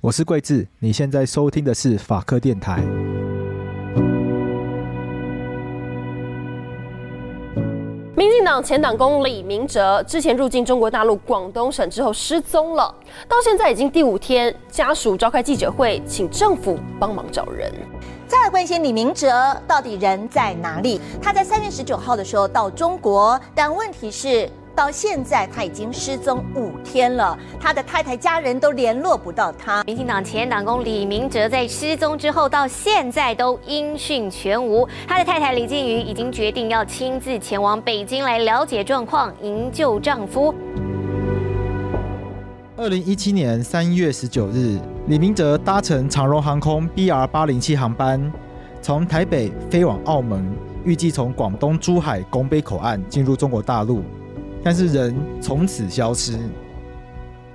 我是桂智，你现在收听的是法科电台。民进党前党工李明哲之前入境中国大陆广东省之后失踪了，到现在已经第五天，家属召开记者会，请政府帮忙找人。再来关心李明哲到底人在哪里？他在三月十九号的时候到中国，但问题是。到现在他已经失踪五天了，他的太太家人都联络不到他。民进党前党工李明哲在失踪之后到现在都音讯全无，他的太太李静瑜已经决定要亲自前往北京来了解状况，营救丈夫。二零一七年三月十九日，李明哲搭乘长荣航空 BR 八零七航班从台北飞往澳门，预计从广东珠海拱北口岸进入中国大陆。但是人从此消失。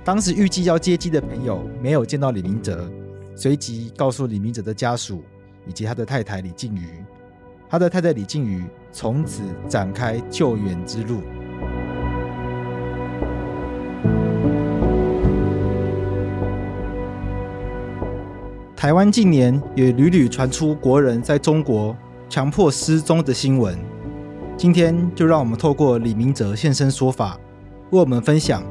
当时预计要接机的朋友没有见到李明哲，随即告诉李明哲的家属以及他的太太李静瑜。他的太太李静瑜从此展开救援之路。台湾近年也屡屡传出国人在中国强迫失踪的新闻。今天就让我们透过李明哲现身说法，为我们分享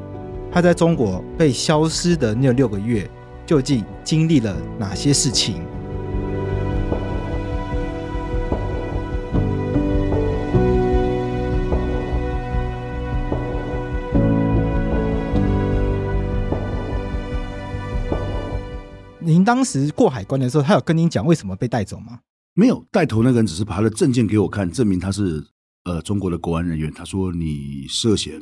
他在中国被消失的那六个月，究竟经历了哪些事情。您当时过海关的时候，他有跟您讲为什么被带走吗？没有，带头那个人只是把他的证件给我看，证明他是。呃，中国的国安人员他说你涉嫌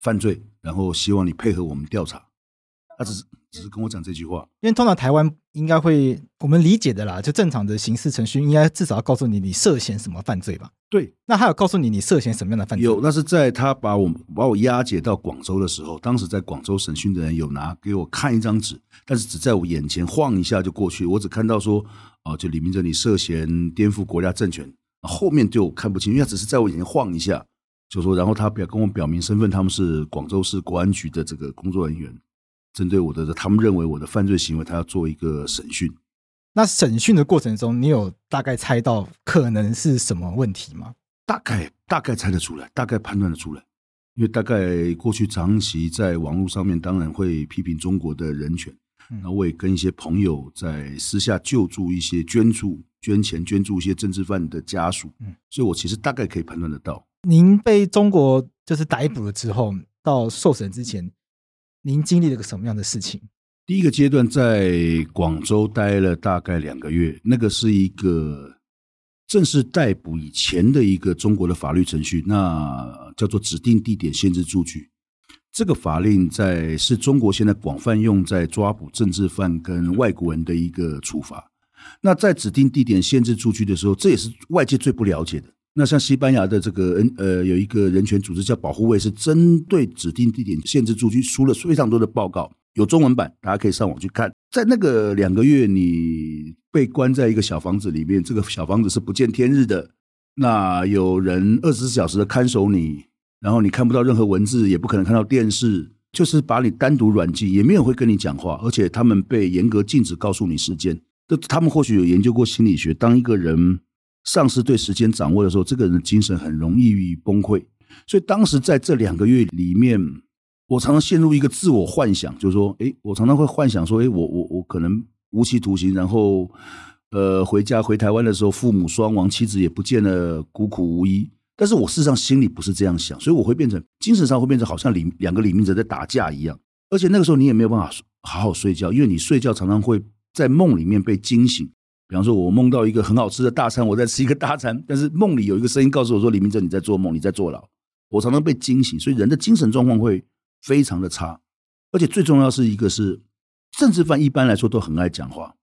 犯罪，然后希望你配合我们调查。他只是只是跟我讲这句话，因为通常台湾应该会我们理解的啦，就正常的刑事程序应该至少要告诉你你涉嫌什么犯罪吧？对，那他有告诉你你涉嫌什么样的犯罪？有，那是在他把我把我押解到广州的时候，当时在广州审讯的人有拿给我看一张纸，但是只在我眼前晃一下就过去，我只看到说哦，就李明哲你涉嫌颠覆国家政权。后面就看不清，因为他只是在我眼前晃一下，就说，然后他表跟我表明身份，他们是广州市国安局的这个工作人员，针对我的，他们认为我的犯罪行为，他要做一个审讯。那审讯的过程中，你有大概猜到可能是什么问题吗？大概大概猜得出来，大概判断得出来，因为大概过去长期在网络上面，当然会批评中国的人权。那我也跟一些朋友在私下救助一些捐助、捐钱捐助一些政治犯的家属，嗯，所以我其实大概可以判断得到。您被中国就是逮捕了之后，到受审之前，您经历了个什么样的事情？第一个阶段在广州待了大概两个月，那个是一个正式逮捕以前的一个中国的法律程序，那叫做指定地点限制住居。这个法令在是中国现在广泛用在抓捕政治犯跟外国人的一个处罚。那在指定地点限制住居的时候，这也是外界最不了解的。那像西班牙的这个呃有一个人权组织叫保护卫，是针对指定地点限制住居出了非常多的报告，有中文版，大家可以上网去看。在那个两个月，你被关在一个小房子里面，这个小房子是不见天日的，那有人二十四小时的看守你。然后你看不到任何文字，也不可能看到电视，就是把你单独软禁，也没有会跟你讲话，而且他们被严格禁止告诉你时间。这他们或许有研究过心理学，当一个人丧失对时间掌握的时候，这个人的精神很容易崩溃。所以当时在这两个月里面，我常常陷入一个自我幻想，就是说，诶，我常常会幻想说，诶，我我我可能无期徒刑，然后呃回家回台湾的时候，父母双亡，妻子也不见了，孤苦无依。但是我事实上心里不是这样想，所以我会变成精神上会变成好像李两个李明哲在打架一样，而且那个时候你也没有办法好好睡觉，因为你睡觉常常会在梦里面被惊醒。比方说，我梦到一个很好吃的大餐，我在吃一个大餐，但是梦里有一个声音告诉我说：“李明哲，你在做梦，你在坐牢。”我常常被惊醒，所以人的精神状况会非常的差。而且最重要是一个是政治犯一般来说都很爱讲话，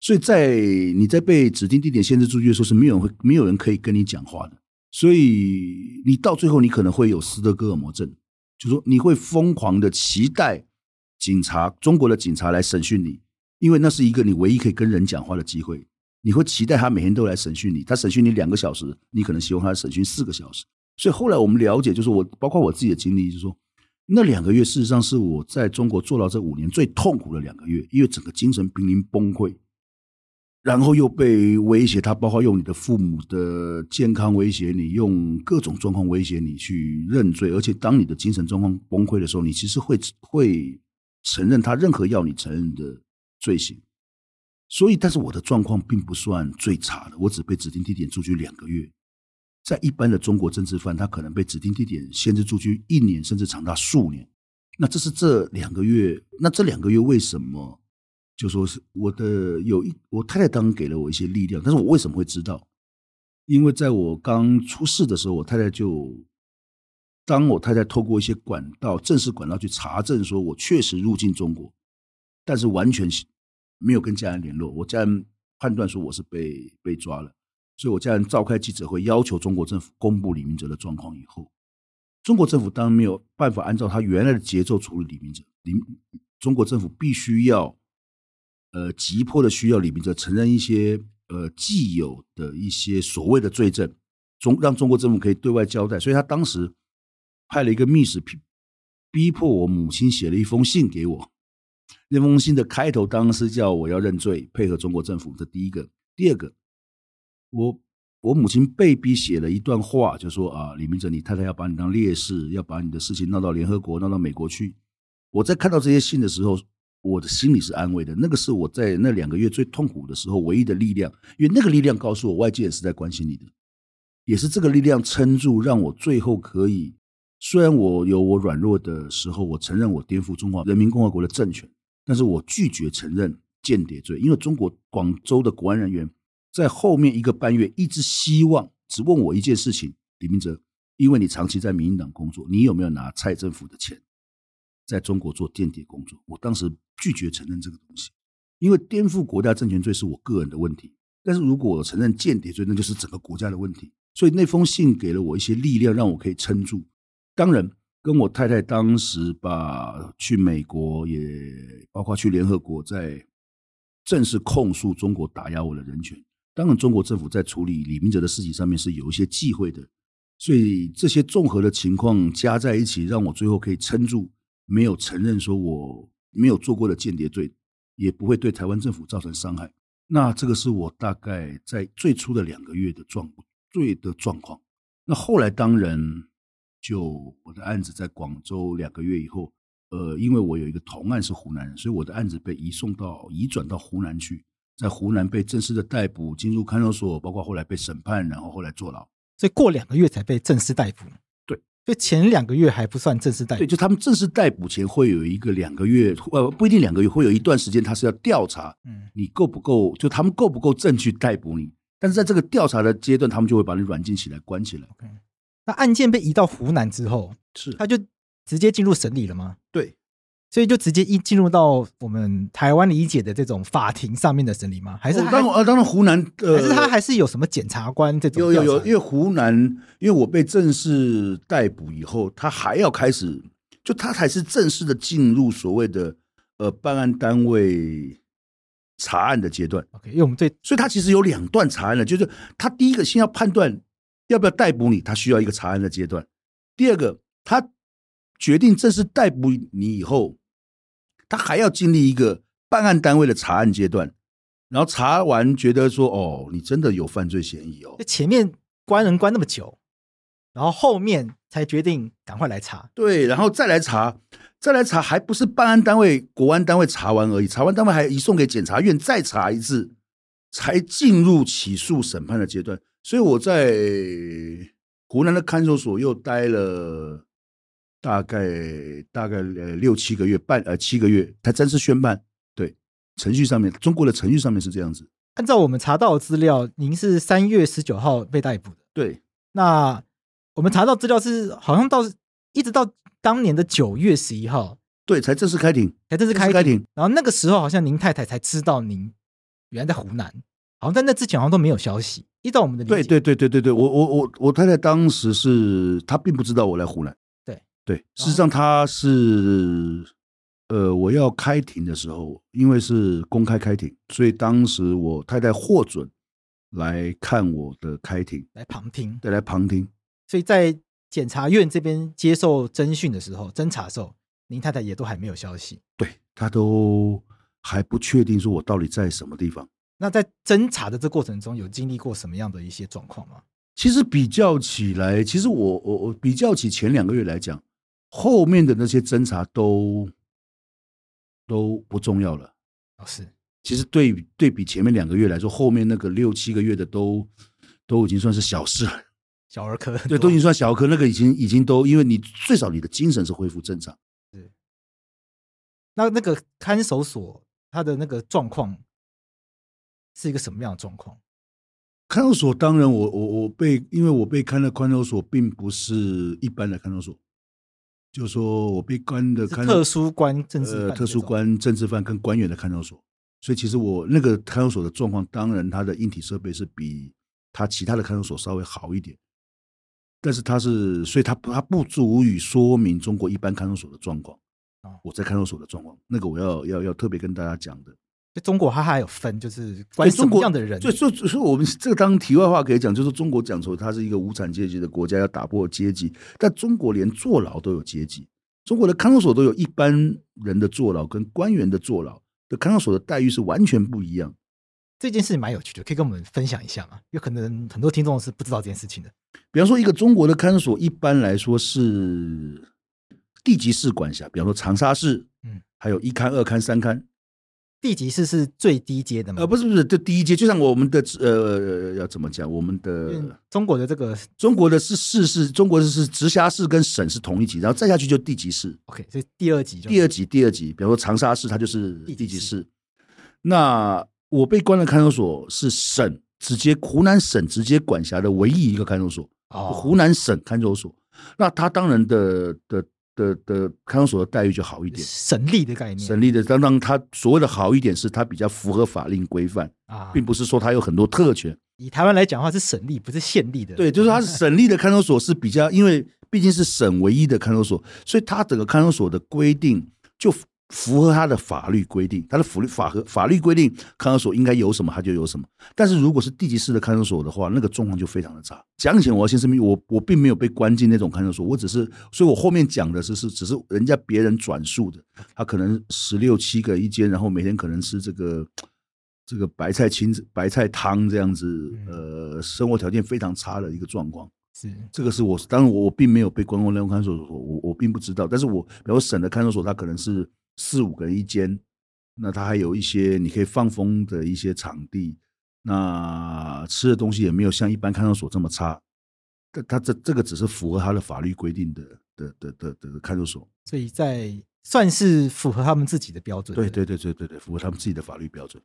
所以在你在被指定地点限制住居的时候，是没有人会没有人可以跟你讲话的。所以你到最后，你可能会有斯德哥尔摩症，就说你会疯狂的期待警察，中国的警察来审讯你，因为那是一个你唯一可以跟人讲话的机会。你会期待他每天都来审讯你，他审讯你两个小时，你可能希望他审讯四个小时。所以后来我们了解，就是我包括我自己的经历，就是说那两个月事实上是我在中国坐牢这五年最痛苦的两个月，因为整个精神濒临崩溃，然后又被威胁，他包括用你的父母的健康威胁你，用各种状况威胁你去认罪，而且当你的精神状况崩溃的时候，你其实会会承认他任何要你承认的罪行。所以，但是我的状况并不算最差的，我只被指定地点住居两个月。在一般的中国政治犯，他可能被指定地点限制住居一年，甚至长达数年。那这是这两个月，那这两个月为什么？就说是我的有一我太太当给了我一些力量，但是我为什么会知道？因为在我刚出事的时候，我太太就当我太太透过一些管道，正式管道去查证，说我确实入境中国，但是完全没有跟家人联络。我家人判断说我是被被抓了。所以，我家人召开记者会，要求中国政府公布李明哲的状况以后，中国政府当然没有办法按照他原来的节奏处理李明哲。李中国政府必须要，呃，急迫的需要李明哲承认一些呃既有的一些所谓的罪证，中让中国政府可以对外交代。所以他当时派了一个密使逼逼迫我母亲写了一封信给我，那封信的开头当时叫我要认罪，配合中国政府。这第一个，第二个。我我母亲被逼写了一段话，就说啊，李明哲，你太太要把你当烈士，要把你的事情闹到联合国，闹到美国去。我在看到这些信的时候，我的心里是安慰的。那个是我在那两个月最痛苦的时候唯一的力量，因为那个力量告诉我，外界也是在关心你的，也是这个力量撑住，让我最后可以。虽然我有我软弱的时候，我承认我颠覆中华人民共和国的政权，但是我拒绝承认间谍罪，因为中国广州的国安人员。在后面一个半月，一直希望只问我一件事情：李明哲，因为你长期在民进党工作，你有没有拿蔡政府的钱在中国做间谍工作？我当时拒绝承认这个东西，因为颠覆国家政权罪是我个人的问题，但是如果我承认间谍罪，那就是整个国家的问题。所以那封信给了我一些力量，让我可以撑住。当然，跟我太太当时把去美国，也包括去联合国，在正式控诉中国打压我的人权。当然，中国政府在处理李明哲的事情上面是有一些忌讳的，所以这些综合的情况加在一起，让我最后可以撑住，没有承认说我没有做过的间谍罪，也不会对台湾政府造成伤害。那这个是我大概在最初的两个月的状最的状况。那后来当然，就我的案子在广州两个月以后，呃，因为我有一个同案是湖南人，所以我的案子被移送到移转到湖南去。在湖南被正式的逮捕，进入看守所，包括后来被审判，然后后来坐牢，所以过两个月才被正式逮捕。对，所以前两个月还不算正式逮捕。对，就他们正式逮捕前会有一个两个月，呃，不一定两个月，会有一段时间，他是要调查，嗯，你够不够，就他们够不够证据逮捕你。但是在这个调查的阶段，他们就会把你软禁起来，关起来。OK，那案件被移到湖南之后，是他就直接进入审理了吗？对。所以就直接一进入到我们台湾理解的这种法庭上面的审理吗？还是当呃当然湖南呃，还是他还是有什么检察官这种？有有有，因为湖南，因为我被正式逮捕以后，他还要开始，就他才是正式的进入所谓的呃办案单位查案的阶段。OK，因为我们这，所以他其实有两段查案的，就是他第一个先要判断要不要逮捕你，他需要一个查案的阶段；第二个他。决定正式逮捕你以后，他还要经历一个办案单位的查案阶段，然后查完觉得说：“哦，你真的有犯罪嫌疑哦。”前面关人关那么久，然后后面才决定赶快来查。对，然后再来查，再来查，还不是办案单位、国安单位查完而已，查完单位还移送给检察院再查一次，才进入起诉审判的阶段。所以我在湖南的看守所又待了。大概大概呃六七个月半呃七个月才正式宣判。对，程序上面，中国的程序上面是这样子。按照我们查到的资料，您是三月十九号被逮捕的。对，那我们查到资料是好像到一直到当年的九月十一号，对，才正式开庭，才正式开庭。然后那个时候好像您太太才知道您原来在湖南，好像在那之前好像都没有消息。依照我们的理解，对对对对对对，我我我我太太当时是她并不知道我来湖南。对，事实上他是，呃，我要开庭的时候，因为是公开开庭，所以当时我太太获准来看我的开庭，来旁听，对，来旁听。所以在检察院这边接受侦讯的时候，侦查的时候，您太太也都还没有消息。对，他都还不确定说我到底在什么地方。那在侦查的这过程中，有经历过什么样的一些状况吗？其实比较起来，其实我我我比较起前两个月来讲，后面的那些侦查都都不重要了。哦，是。其实对对比前面两个月来说，后面那个六七个月的都都已经算是小事了，小儿科。对，都已经算小儿科。那个已经已经都，因为你最少你的精神是恢复正常。是。那那个看守所他的那个状况。是一个什么样的状况？看守所当然我，我我我被，因为我被看的看守所并不是一般的看守所，就是说我被关的看特殊关政治犯、呃，特殊关政治犯跟官员的看守所，所以其实我那个看守所的状况，当然它的硬体设备是比他其他的看守所稍微好一点，但是它是，所以它它不足以说明中国一般看守所的状况啊。我在看守所的状况，那个我要要要特别跟大家讲的。中国它还有分，就是关于什么样的人？所以说，所以我们这个当题外话可以讲，就是中国讲说它是一个无产阶级的国家，要打破阶级。但中国连坐牢都有阶级，中国的看守所都有一般人的坐牢跟官员的坐牢的看守所的待遇是完全不一样。这件事情蛮有趣的，可以跟我们分享一下吗？有可能很多听众是不知道这件事情的。比方说，一个中国的看守所一般来说是地级市管辖，比方说长沙市，嗯，还有一勘、二勘、三勘。地级市是最低阶的吗？呃，不是不是，这第一阶就像我们的呃，要怎么讲？我们的中国的这个中国的是市是，中国的是直辖市跟省是同一级，然后再下去就地级市。OK，所以第二级就第二级第二级，比如说长沙市，它就是地级市。那我被关的看守所是省直接湖南省直接管辖的唯一一个看守所，哦，湖南省看守所。那他当然的的。的的看守所的待遇就好一点，省立的概念，省立的，当然他所谓的好一点，是他比较符合法令规范啊，并不是说他有很多特权。以台湾来讲的话，是省立，不是县立的。对，就是它是省立的看守所是比较，因为毕竟是省唯一的看守所，所以它整个看守所的规定就。符合他的法律规定，他的法律法和法律规定，看守所应该有什么，他就有什么。但是如果是地级市的看守所的话，那个状况就非常的差。讲起来，我要先声明，我我并没有被关进那种看守所，我只是，所以我后面讲的是是只是人家别人转述的。他可能十六七个一间，然后每天可能吃这个这个白菜青白菜汤这样子，呃，生活条件非常差的一个状况。是这个是我当然我我并没有被关过那种看守所，我我并不知道。但是我比如省的看守所，他可能是。四五个人一间，那它还有一些你可以放风的一些场地，那吃的东西也没有像一般看守所这么差，但他这这个只是符合他的法律规定的的的的的，的看守所，所以在算是符合他们自己的标准。对对对对对对，符合他们自己的法律标准。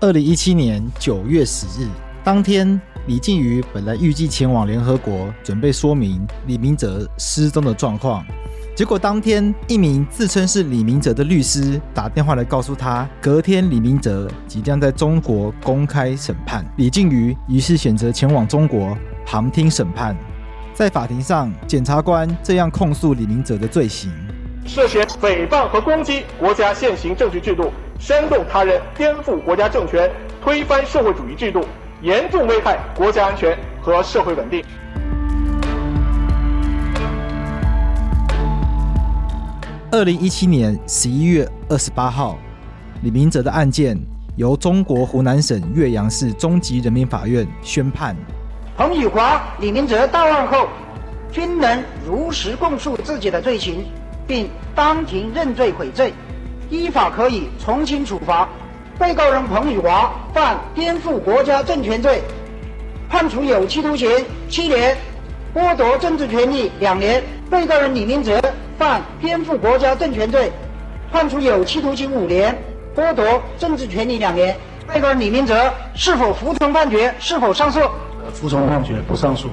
二零一七年九月十日当天。李静瑜本来预计前往联合国，准备说明李明哲失踪的状况。结果当天，一名自称是李明哲的律师打电话来告诉他，隔天李明哲即将在中国公开审判。李静瑜于是选择前往中国旁听审判。在法庭上，检察官这样控诉李明哲的罪行：涉嫌诽谤和攻击国家现行政治制度，煽动他人颠覆国家政权，推翻社会主义制度。严重危害国家安全和社会稳定。二零一七年十一月二十八号，李明哲的案件由中国湖南省岳阳市中级人民法院宣判。彭宇华、李明哲到案后，均能如实供述自己的罪行，并当庭认罪悔罪，依法可以从轻处罚。被告人彭宇华犯颠覆国家政权罪，判处有期徒刑七年，剥夺政治权利两年。被告人李明哲犯颠覆国家政权罪，判处有期徒刑五年，剥夺政治权利两年。被告人李明哲是否服从判决？是否上诉？服从判决，不上诉。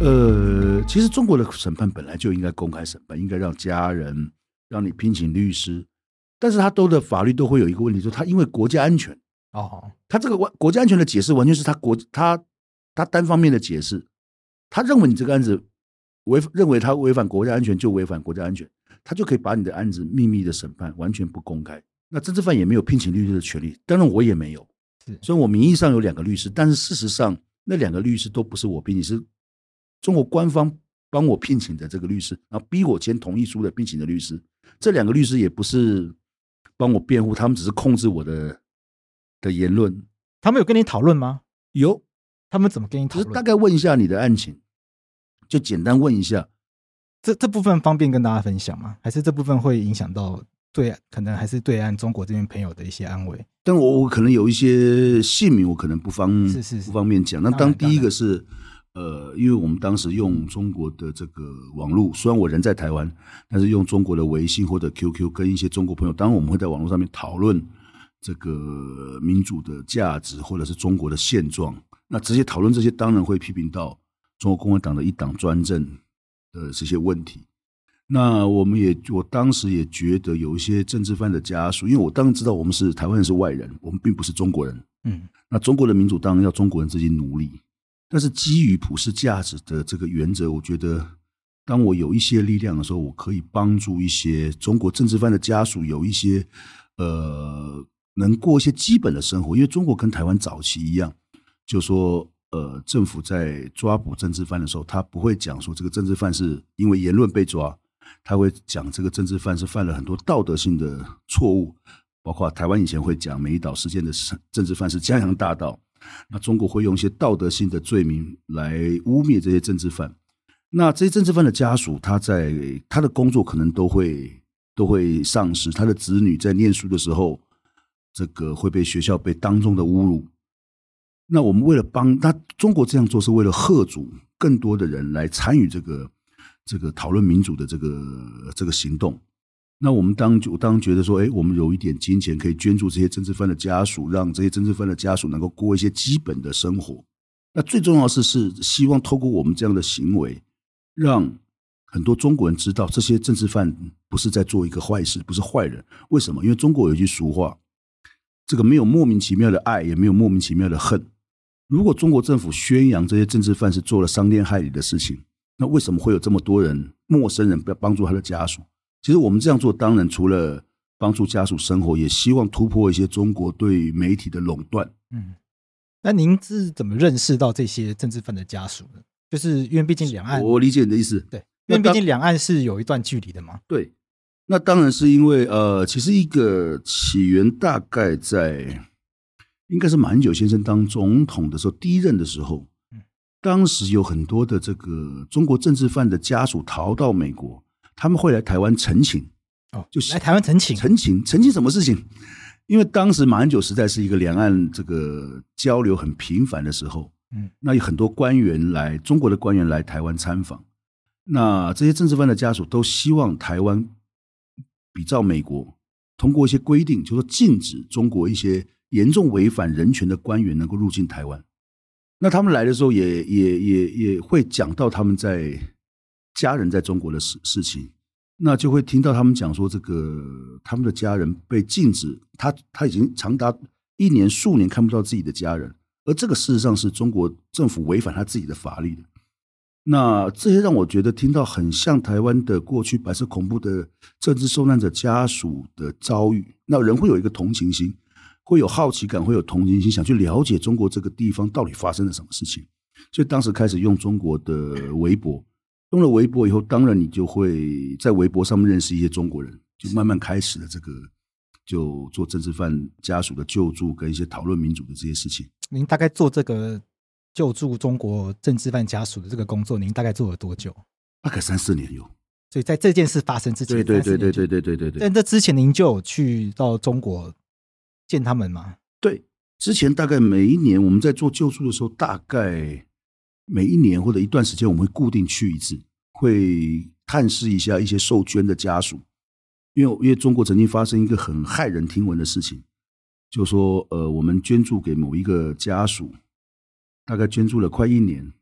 呃，其实中国的审判本来就应该公开审判，应该让家人让你聘请律师，但是他都的法律都会有一个问题，就是他因为国家安全哦，他这个国国家安全的解释完全是他国他他单方面的解释，他认为你这个案子违认为他违反国家安全就违反国家安全，他就可以把你的案子秘密的审判，完全不公开。那政治犯也没有聘请律师的权利，当然我也没有。是，所以我名义上有两个律师，但是事实上那两个律师都不是我聘请，是中国官方帮我聘请的这个律师，然后逼我签同意书的聘请的律师。这两个律师也不是帮我辩护，他们只是控制我的的言论。他们有跟你讨论吗？有，他们怎么跟你讨论？大概问一下你的案情，就简单问一下。这这部分方便跟大家分享吗？还是这部分会影响到？对，可能还是对岸中国这边朋友的一些安慰，但我我可能有一些姓名，我可能不方是是是不方便讲。那当第一个是，呃，因为我们当时用中国的这个网络，虽然我人在台湾，但是用中国的微信或者 QQ 跟一些中国朋友，当然我们会在网络上面讨论这个民主的价值或者是中国的现状。那直接讨论这些，当然会批评到中国共产党的一党专政的这些问题。那我们也，我当时也觉得有一些政治犯的家属，因为我当然知道我们是台湾人，是外人，我们并不是中国人。嗯，那中国的民主当然要中国人自己努力，但是基于普世价值的这个原则，我觉得当我有一些力量的时候，我可以帮助一些中国政治犯的家属有一些呃，能过一些基本的生活。因为中国跟台湾早期一样，就说呃，政府在抓捕政治犯的时候，他不会讲说这个政治犯是因为言论被抓。他会讲这个政治犯是犯了很多道德性的错误，包括台湾以前会讲美岛事件的政治犯是江洋大盗，那中国会用一些道德性的罪名来污蔑这些政治犯。那这些政治犯的家属，他在他的工作可能都会都会丧失，他的子女在念书的时候，这个会被学校被当众的侮辱。那我们为了帮他，中国这样做是为了吓阻更多的人来参与这个。这个讨论民主的这个这个行动，那我们当就当觉得说，哎，我们有一点金钱可以捐助这些政治犯的家属，让这些政治犯的家属能够过一些基本的生活。那最重要的是，是希望透过我们这样的行为，让很多中国人知道，这些政治犯不是在做一个坏事，不是坏人。为什么？因为中国有一句俗话，这个没有莫名其妙的爱，也没有莫名其妙的恨。如果中国政府宣扬这些政治犯是做了伤天害理的事情，那为什么会有这么多人，陌生人不要帮助他的家属？其实我们这样做，当然除了帮助家属生活，也希望突破一些中国对媒体的垄断。嗯，那您是怎么认识到这些政治犯的家属的？就是因为毕竟两岸，我理解你的意思。对，因为毕竟两岸是有一段距离的嘛。对，那当然是因为呃，其实一个起源大概在应该是马英九先生当总统的时候，第一任的时候。当时有很多的这个中国政治犯的家属逃到美国，他们会来台湾陈情，哦，就是来台湾陈情，陈情，陈情什么事情？因为当时马英九时代是一个两岸这个交流很频繁的时候，嗯，那有很多官员来，中国的官员来台湾参访，那这些政治犯的家属都希望台湾比照美国，通过一些规定，就是说禁止中国一些严重违反人权的官员能够入境台湾。那他们来的时候也，也也也也会讲到他们在家人在中国的事事情，那就会听到他们讲说，这个他们的家人被禁止，他他已经长达一年数年看不到自己的家人，而这个事实上是中国政府违反他自己的法律的。那这些让我觉得听到很像台湾的过去白色恐怖的政治受难者家属的遭遇，那人会有一个同情心。会有好奇感，会有同情心，想去了解中国这个地方到底发生了什么事情。所以当时开始用中国的微博，用了微博以后，当然你就会在微博上面认识一些中国人，就慢慢开始了这个就做政治犯家属的救助跟一些讨论民主的这些事情。您大概做这个救助中国政治犯家属的这个工作，您大概做了多久？大概三四年有。所以在这件事发生之前，对对对对对对对对对。在这之前，您就有去到中国。见他们吗？对，之前大概每一年我们在做救助的时候，大概每一年或者一段时间，我们会固定去一次，会探视一下一些受捐的家属。因为因为中国曾经发生一个很骇人听闻的事情，就说呃，我们捐助给某一个家属，大概捐助了快一年，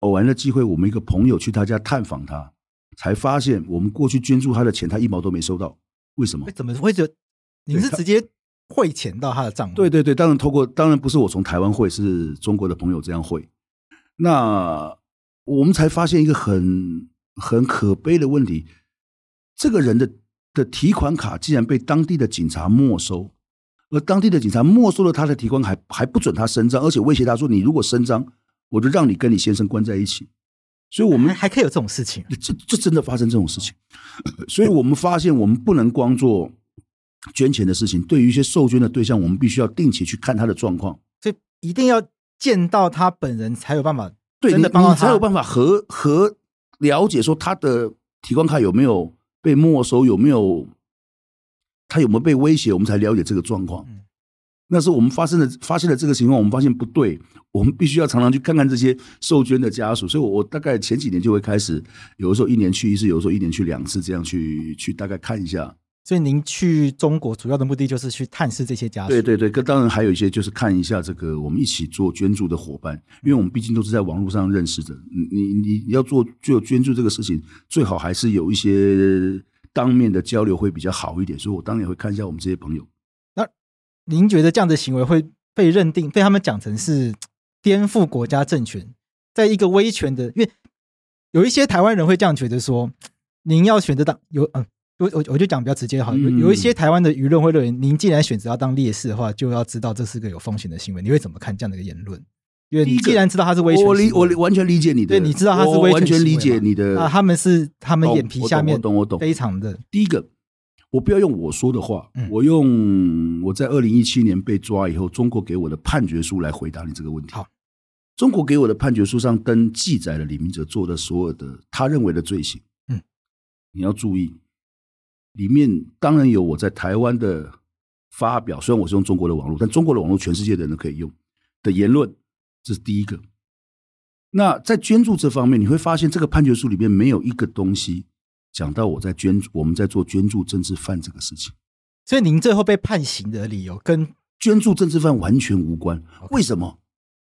偶然的机会，我们一个朋友去他家探访他，才发现我们过去捐助他的钱，他一毛都没收到。为什么？怎么会觉得你是直接？汇钱到他的账户？对对对，当然透过，当然不是我从台湾汇，是中国的朋友这样汇。那我们才发现一个很很可悲的问题，这个人的的提款卡竟然被当地的警察没收，而当地的警察没收了他的提款卡，还还不准他伸张，而且威胁他说：“你如果伸张，我就让你跟你先生关在一起。”所以，我们还可以有这种事情，这这真的发生这种事情。所以我们发现，我们不能光做捐钱的事情，对于一些受捐的对象，我们必须要定期去看他的状况，所以一定要见到他本人才有办法，对，真的帮他才有办法和和了解说他的提款卡有没有被没收，有没有他有没有被威胁，我们才了解这个状况。嗯那时候我们发生了发现了这个情况，我们发现不对，我们必须要常常去看看这些受捐的家属。所以我，我大概前几年就会开始，有的时候一年去一次，有的时候一年去两次，这样去去大概看一下。所以，您去中国主要的目的就是去探视这些家属。对对对，跟当然还有一些就是看一下这个我们一起做捐助的伙伴，因为我们毕竟都是在网络上认识的。你你你要做就捐助这个事情，最好还是有一些当面的交流会比较好一点。所以我当然也会看一下我们这些朋友。那您觉得这样的行为会被认定被他们讲成是颠覆国家政权，在一个威权的，因为有一些台湾人会这样觉得说，您要选择当有嗯，我我我就讲比较直接好，有有一些台湾的舆论会认为，您既然选择要当烈士的话，就要知道这是个有风险的行为，你会怎么看这样的一个言论？因为你既然知道他是威权，我理我完全理解你的，对，你知道他是威权，完全理解你的，啊，他们是他们眼皮下面，我懂我懂，非常的第一个。我不要用我说的话，我用我在二零一七年被抓以后，中国给我的判决书来回答你这个问题。好，中国给我的判决书上登记载了李明哲做的所有的他认为的罪行。嗯，你要注意，里面当然有我在台湾的发表，虽然我是用中国的网络，但中国的网络全世界的人都可以用的言论，这是第一个。那在捐助这方面，你会发现这个判决书里面没有一个东西。讲到我在捐，我们在做捐助政治犯这个事情，所以您最后被判刑的理由跟捐助政治犯完全无关。为什么？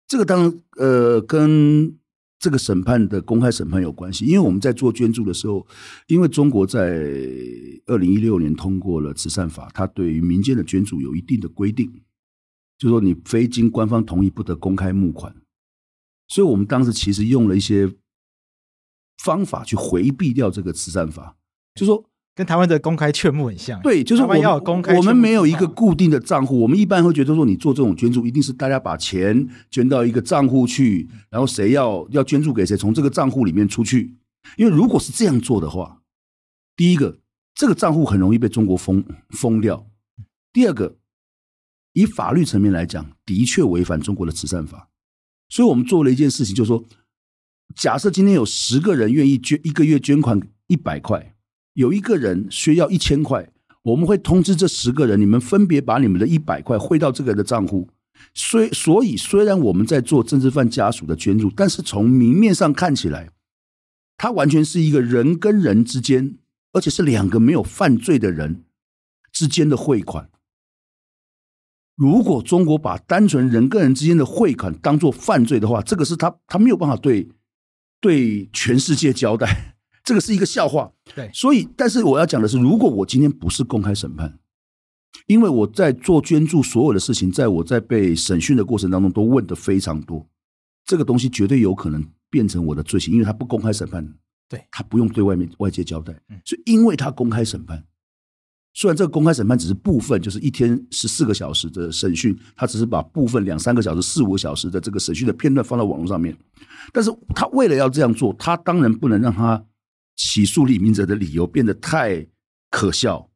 这个当然呃跟这个审判的公开审判有关系，因为我们在做捐助的时候，因为中国在二零一六年通过了慈善法，它对于民间的捐助有一定的规定，就说你非经官方同意不得公开募款，所以我们当时其实用了一些。方法去回避掉这个慈善法，就说跟台湾的公开劝募很像。对，就是我们要公开，我们没有一个固定的账户。我们一般会觉得说，你做这种捐助，一定是大家把钱捐到一个账户去，然后谁要要捐助给谁，从这个账户里面出去。因为如果是这样做的话，第一个，这个账户很容易被中国封封掉；第二个，以法律层面来讲，的确违反中国的慈善法。所以我们做了一件事情，就是说。假设今天有十个人愿意捐一个月捐款一百块，有一个人需要一千块，我们会通知这十个人，你们分别把你们的一百块汇到这个人的账户。虽所以，虽然我们在做政治犯家属的捐助，但是从明面上看起来，他完全是一个人跟人之间，而且是两个没有犯罪的人之间的汇款。如果中国把单纯人跟人之间的汇款当做犯罪的话，这个是他他没有办法对。对全世界交代，这个是一个笑话。对，所以，但是我要讲的是，如果我今天不是公开审判，因为我在做捐助所有的事情，在我在被审讯的过程当中都问的非常多，这个东西绝对有可能变成我的罪行，因为他不公开审判，对，他不用对外面外界交代，所以因为他公开审判。虽然这个公开审判只是部分，就是一天十四个小时的审讯，他只是把部分两三个小时、四五个小时的这个审讯的片段放到网络上面，但是他为了要这样做，他当然不能让他起诉李明哲的理由变得太可笑，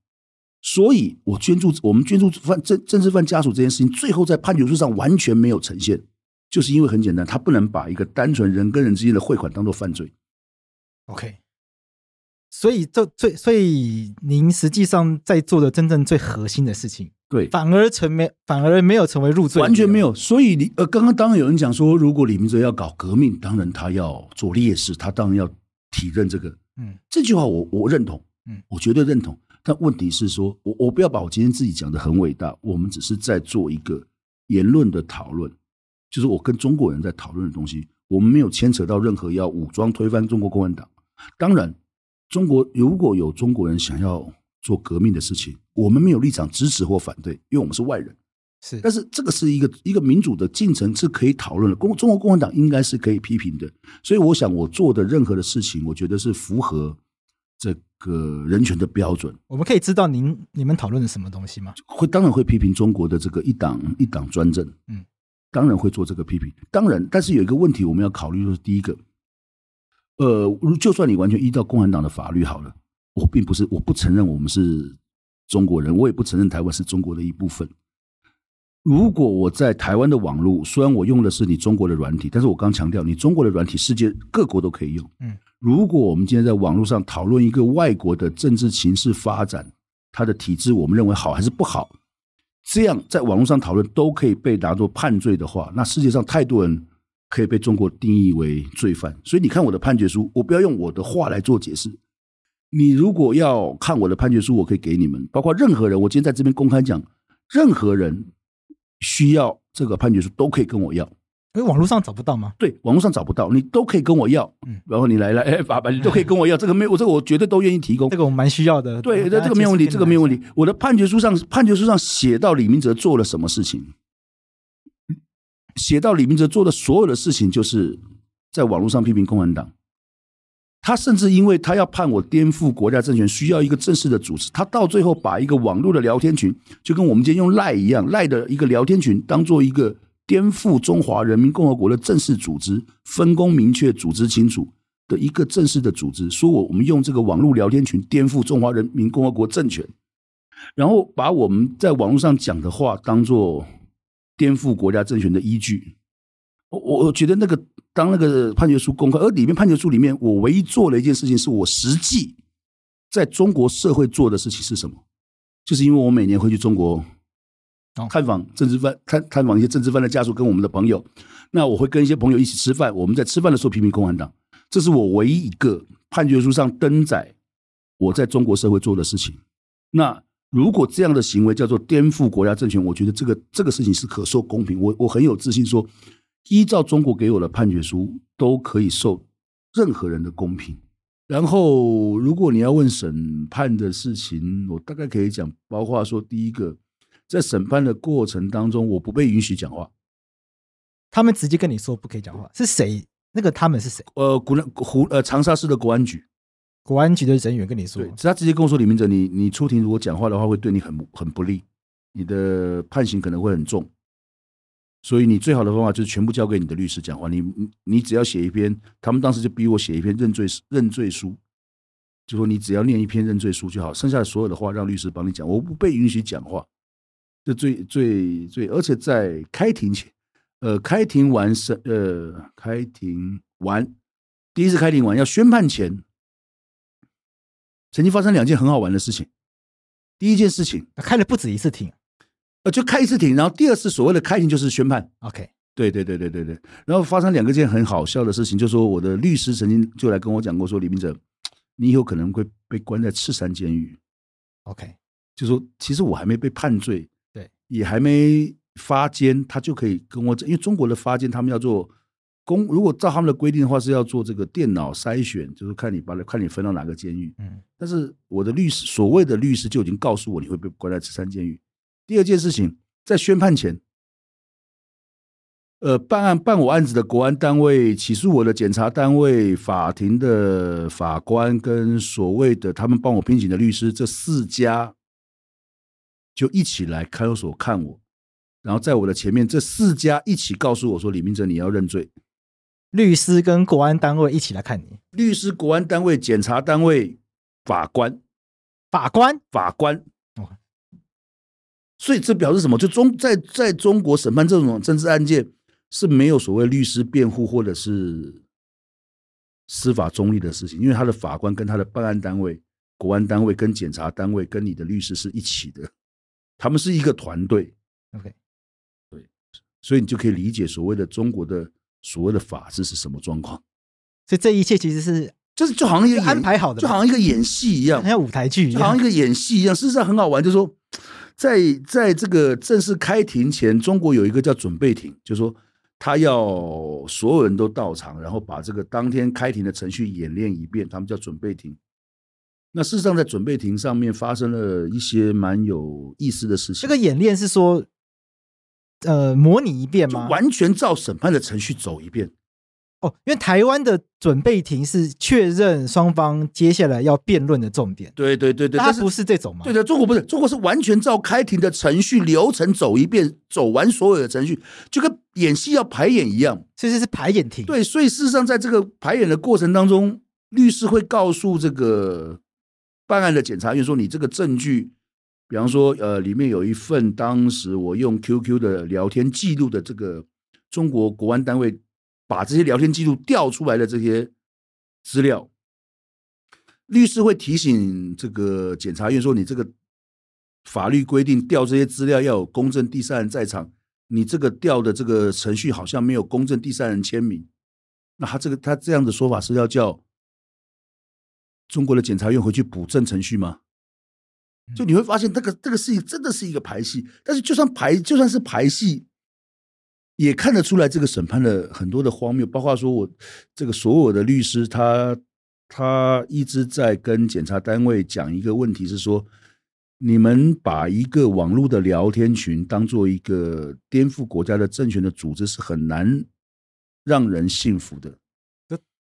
所以我捐助我们捐助犯政政治犯家属这件事情，最后在判决书上完全没有呈现，就是因为很简单，他不能把一个单纯人跟人之间的汇款当做犯罪。OK。所以，这最所以，您实际上在做的真正最核心的事情，对，反而成没，反而没有成为入罪，完全没有。所以，你呃，刚刚当然有人讲说，如果李明哲要搞革命，当然他要做烈士，他当然要体认这个。嗯，这句话我我认同，嗯，我绝对认同。但问题是说，我我不要把我今天自己讲的很伟大，我们只是在做一个言论的讨论，就是我跟中国人在讨论的东西，我们没有牵扯到任何要武装推翻中国共产党，当然。中国如果有中国人想要做革命的事情，我们没有立场支持或反对，因为我们是外人。是，但是这个是一个一个民主的进程是可以讨论的。共中国共产党应该是可以批评的，所以我想我做的任何的事情，我觉得是符合这个人权的标准。我们可以知道您你们讨论的什么东西吗？会当然会批评中国的这个一党一党专政，嗯，当然会做这个批评。当然，但是有一个问题我们要考虑，就是第一个，呃，就算你完全依照共产党的法律好了，我并不是我不承认我们是中国人，我也不承认台湾是中国的一部分。如果我在台湾的网络，虽然我用的是你中国的软体，但是我刚强调，你中国的软体世界各国都可以用。嗯，如果我们今天在网络上讨论一个外国的政治情势发展，它的体制我们认为好还是不好，这样在网络上讨论都可以被拿作判罪的话，那世界上太多人可以被中国定义为罪犯。所以你看我的判决书，我不要用我的话来做解释。你如果要看我的判决书，我可以给你们，包括任何人，我今天在这边公开讲，任何人。需要这个判决书都可以跟我要，因为网络上找不到吗？对，网络上找不到，你都可以跟我要。嗯，然后你来了，哎，法白，你 都可以跟我要，这个没有，我这个我绝对都愿意提供。这个我蛮需要的。对，这个没有问题，这个没有问题。我的判决书上，判决书上写到李明哲做了什么事情，写到李明哲做的所有的事情，就是在网络上批评共产党。他甚至因为他要判我颠覆国家政权，需要一个正式的组织。他到最后把一个网络的聊天群，就跟我们今天用赖一样，赖的一个聊天群，当做一个颠覆中华人民共和国的正式组织，分工明确、组织清楚的一个正式的组织。说我我们用这个网络聊天群颠覆中华人民共和国政权，然后把我们在网络上讲的话当做颠覆国家政权的依据。我我觉得那个。当那个判决书公开，而里面判决书里面，我唯一做了一件事情，是我实际在中国社会做的事情是什么？就是因为我每年会去中国探访政治犯，探探访一些政治犯的家属，跟我们的朋友。那我会跟一些朋友一起吃饭，我们在吃饭的时候批评共产党，这是我唯一一个判决书上登载我在中国社会做的事情。那如果这样的行为叫做颠覆国家政权，我觉得这个这个事情是可受公平。我我很有自信说。依照中国给我的判决书，都可以受任何人的公平。然后，如果你要问审判的事情，我大概可以讲，包括说，第一个，在审判的过程当中，我不被允许讲话。他们直接跟你说不可以讲话，是谁？那个他们是谁？呃，湖南湖呃长沙市的国安局，国安局的人员跟你说，对他直接跟我说，李明哲，你你出庭如果讲话的话，会对你很很不利，你的判刑可能会很重。所以你最好的方法就是全部交给你的律师讲话。你你你只要写一篇，他们当时就逼我写一篇认罪认罪书，就说你只要念一篇认罪书就好，剩下的所有的话让律师帮你讲。我不被允许讲话，这最最最，而且在开庭前，呃，开庭完审，呃，开庭完第一次开庭完要宣判前，曾经发生两件很好玩的事情。第一件事情，开了不止一次庭。呃，就开一次庭，然后第二次所谓的开庭就是宣判。OK，对对对对对对。然后发生两个件很好笑的事情，就是说我的律师曾经就来跟我讲过，说李明哲，你有可能会被关在赤山监狱。OK，就说其实我还没被判罪，对，也还没发监，他就可以跟我讲，因为中国的发监他们要做公，如果照他们的规定的话是要做这个电脑筛选，就是看你把看你分到哪个监狱。嗯，但是我的律师所谓的律师就已经告诉我，你会被关在赤山监狱。第二件事情，在宣判前，呃，办案办我案子的国安单位、起诉我的检察单位、法庭的法官跟所谓的他们帮我聘请的律师，这四家就一起来看守所看我，然后在我的前面，这四家一起告诉我说：“李明哲，你要认罪。”律师跟国安单位一起来看你，律师、国安单位、检察单位、法官、法官、法官。所以这表示什么？就中在在中国审判这种政治案件是没有所谓律师辩护或者是司法中立的事情，因为他的法官跟他的办案单位、国安单位跟检察单位跟你的律师是一起的，他们是一个团队。OK，对，所以你就可以理解所谓的中国的所谓的法治是什么状况。所以这一切其实是就是就好像一个安排好的，就好像一个演戏一样，像舞台剧一样，就好像一个演戏一样。事实上很好玩，就是说。在在这个正式开庭前，中国有一个叫准备庭，就是说他要所有人都到场，然后把这个当天开庭的程序演练一遍，他们叫准备庭。那事实上，在准备庭上面发生了一些蛮有意思的事情。这个演练是说，呃模拟一遍吗？完全照审判的程序走一遍。哦，因为台湾的准备庭是确认双方接下来要辩论的重点。对对对对，它不是这种嘛？对对，中国不是，中国是完全照开庭的程序流程走一遍，走完所有的程序，就跟演戏要排演一样。其实是排演庭。对，所以事实上，在这个排演的过程当中，律师会告诉这个办案的检察院说：“你这个证据，比方说，呃，里面有一份当时我用 QQ 的聊天记录的这个中国国安单位。”把这些聊天记录调出来的这些资料，律师会提醒这个检察院说：“你这个法律规定调这些资料要有公证第三人在场，你这个调的这个程序好像没有公证第三人签名。”那他这个他这样的说法是要叫中国的检察院回去补正程序吗？就你会发现，这个这个事情真的是一个排戏，但是就算排就算是排戏。也看得出来，这个审判的很多的荒谬，包括说我这个所有的律师，他他一直在跟检察单位讲一个问题，是说你们把一个网络的聊天群当做一个颠覆国家的政权的组织，是很难让人信服的。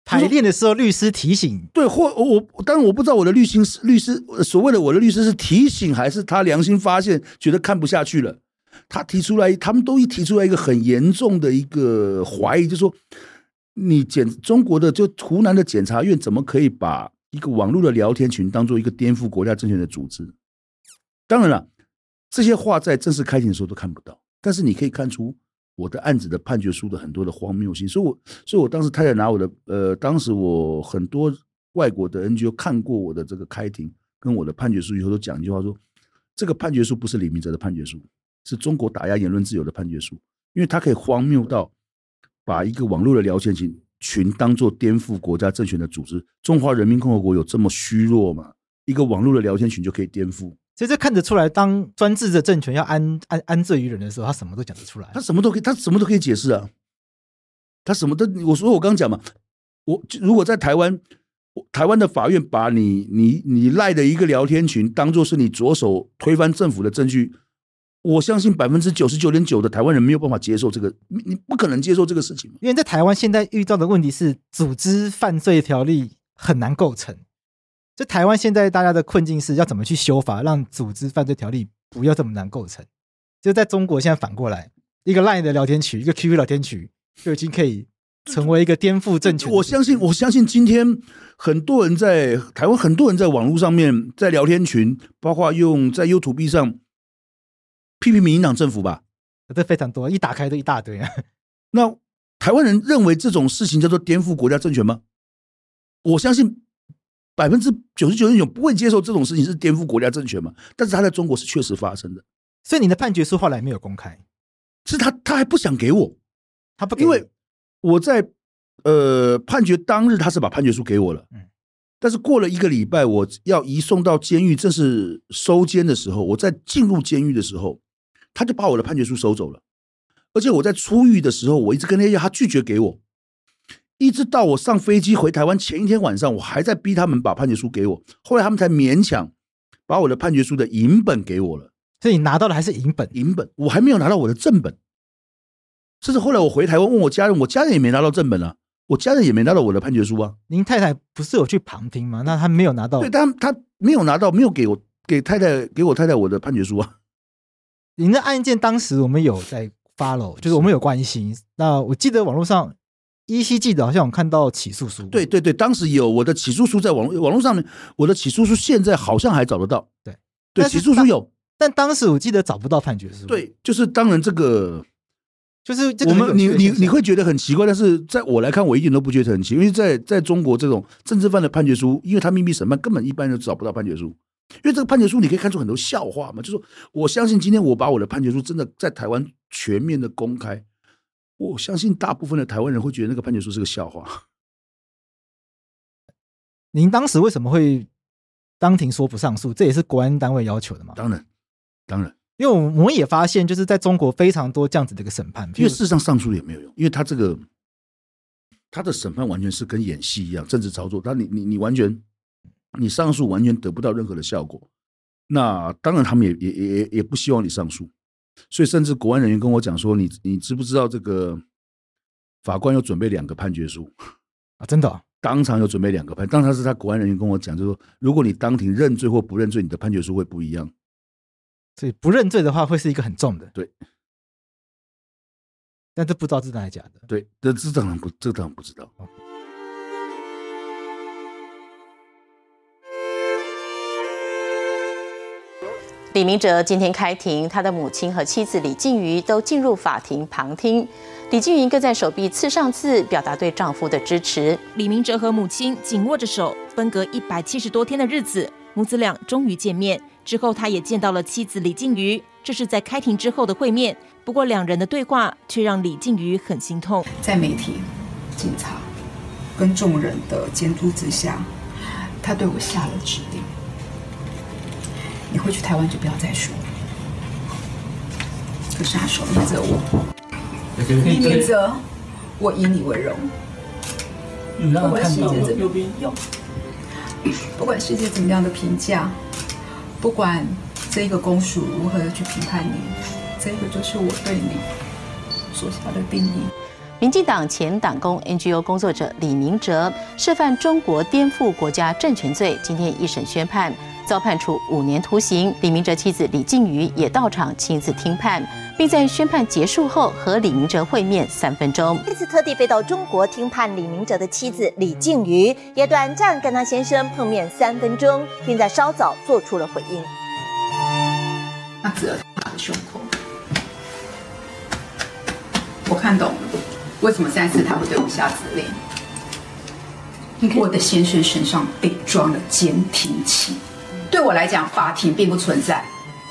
排练的时候，律师提醒，对，或我当然我不知道我的律师律师所谓的我的律师是提醒，还是他良心发现，觉得看不下去了。他提出来，他们都一提出来一个很严重的一个怀疑，就是说，你检中国的就湖南的检察院怎么可以把一个网络的聊天群当做一个颠覆国家政权的组织？当然了，这些话在正式开庭的时候都看不到，但是你可以看出我的案子的判决书的很多的荒谬性。所以我，所以我当时太太拿我的，呃，当时我很多外国的 NGO 看过我的这个开庭跟我的判决书以后，都讲一句话说，这个判决书不是李明哲的判决书。是中国打压言论自由的判决书，因为它可以荒谬到把一个网络的聊天群群当做颠覆国家政权的组织。中华人民共和国有这么虚弱吗？一个网络的聊天群就可以颠覆？其实这看得出来，当专制的政权要安安安罪于人的时候，他什么都讲得出来。他什么都可以，他什么都可以解释啊。他什么都，我说我刚刚讲嘛，我如果在台湾，台湾的法院把你你你赖的一个聊天群当做是你左手推翻政府的证据。我相信百分之九十九点九的台湾人没有办法接受这个，你不可能接受这个事情。因为在台湾现在遇到的问题是，组织犯罪条例很难构成。就台湾现在大家的困境是要怎么去修法，让组织犯罪条例不要这么难构成。就在中国现在反过来，一个 LINE 的聊天群，一个 QQ 聊天群，就已经可以成为一个颠覆政权。我相信，我相信今天很多人在台湾，很多人在网络上面，在聊天群，包括用在 YouTube 上。批评民进党政府吧，这非常多，一打开都一大堆啊。那台湾人认为这种事情叫做颠覆国家政权吗？我相信百分之九十九点九不会接受这种事情是颠覆国家政权嘛。但是他在中国是确实发生的，所以你的判决书后来没有公开，是他他还不想给我，他不给，因为我在呃判决当日他是把判决书给我了，嗯。但是过了一个礼拜，我要移送到监狱，正式收监的时候，我在进入监狱的时候。他就把我的判决书收走了，而且我在出狱的时候，我一直跟他要，他拒绝给我，一直到我上飞机回台湾前一天晚上，我还在逼他们把判决书给我，后来他们才勉强把我的判决书的银本给我了。所以你拿到的还是银本，银本我还没有拿到我的正本，甚至后来我回台湾问我家人，我家人也没拿到正本啊，我家人也没拿到我的判决书啊。您太太不是有去旁听吗？那他没有拿到，对，他他没有拿到，没有给我给太太给我太太我的判决书啊。您的案件当时我们有在 follow，就是我们有关心。那我记得网络上依稀记得好像我看到起诉书。对对对，当时有我的起诉书在网络网络上面，我的起诉书现在好像还找得到。对对，起诉书有，但当时我记得找不到判决书。对，就是当然这个就是这个我们你你你会觉得很奇怪，但是在我来看，我一点都不觉得很奇怪，因为在在中国这种政治犯的判决书，因为他秘密审判，根本一般人找不到判决书。因为这个判决书，你可以看出很多笑话嘛。就是说，我相信今天我把我的判决书真的在台湾全面的公开，我相信大部分的台湾人会觉得那个判决书是个笑话。您当时为什么会当庭说不上诉？这也是国安单位要求的吗？当然，当然，因为我们也发现，就是在中国非常多这样子的一个审判，因为事实上上诉也没有用，因为他这个他的审判完全是跟演戏一样，政治操作。但你你你完全。你上诉完全得不到任何的效果，那当然他们也也也也不希望你上诉，所以甚至国安人员跟我讲说：“你你知不知道这个法官有准备两个判决书啊？真的、哦，当场有准备两个判。当场是他国安人员跟我讲，就是说，如果你当庭认罪或不认罪，你的判决书会不一样。所以不认罪的话，会是一个很重的。对，但这不知道是真还是假的。对，这这当然不，这当然不知道。”李明哲今天开庭，他的母亲和妻子李静瑜都进入法庭旁听。李静瑜更在手臂刺上字，表达对丈夫的支持。李明哲和母亲紧握着手，分隔一百七十多天的日子，母子俩终于见面。之后，他也见到了妻子李静瑜，这是在开庭之后的会面。不过，两人的对话却让李静瑜很心痛。在媒体、警察跟众人的监督之下，他对我下了指令。你回去台湾就不要再说，可是他守护着我，李明哲，我以你为荣。不管世界怎么样，不管世界怎么样的评价，不管这一个公署如何的去评判你，这个就是我对你所下的定义。民进党前党工 NGO 工作者李明哲涉犯中国颠覆国家政权罪，今天一审宣判，遭判处五年徒刑。李明哲妻子李静瑜也到场亲自听判，并在宣判结束后和李明哲会面三分钟。这次特地飞到中国听判李明哲的妻子李静瑜，也短暂跟他先生碰面三分钟，并在稍早做出了回应。他指了他的胸口，我看懂了。为什么三次他会对我下指令？我的先生身上被装了监听器，对我来讲，法庭并不存在，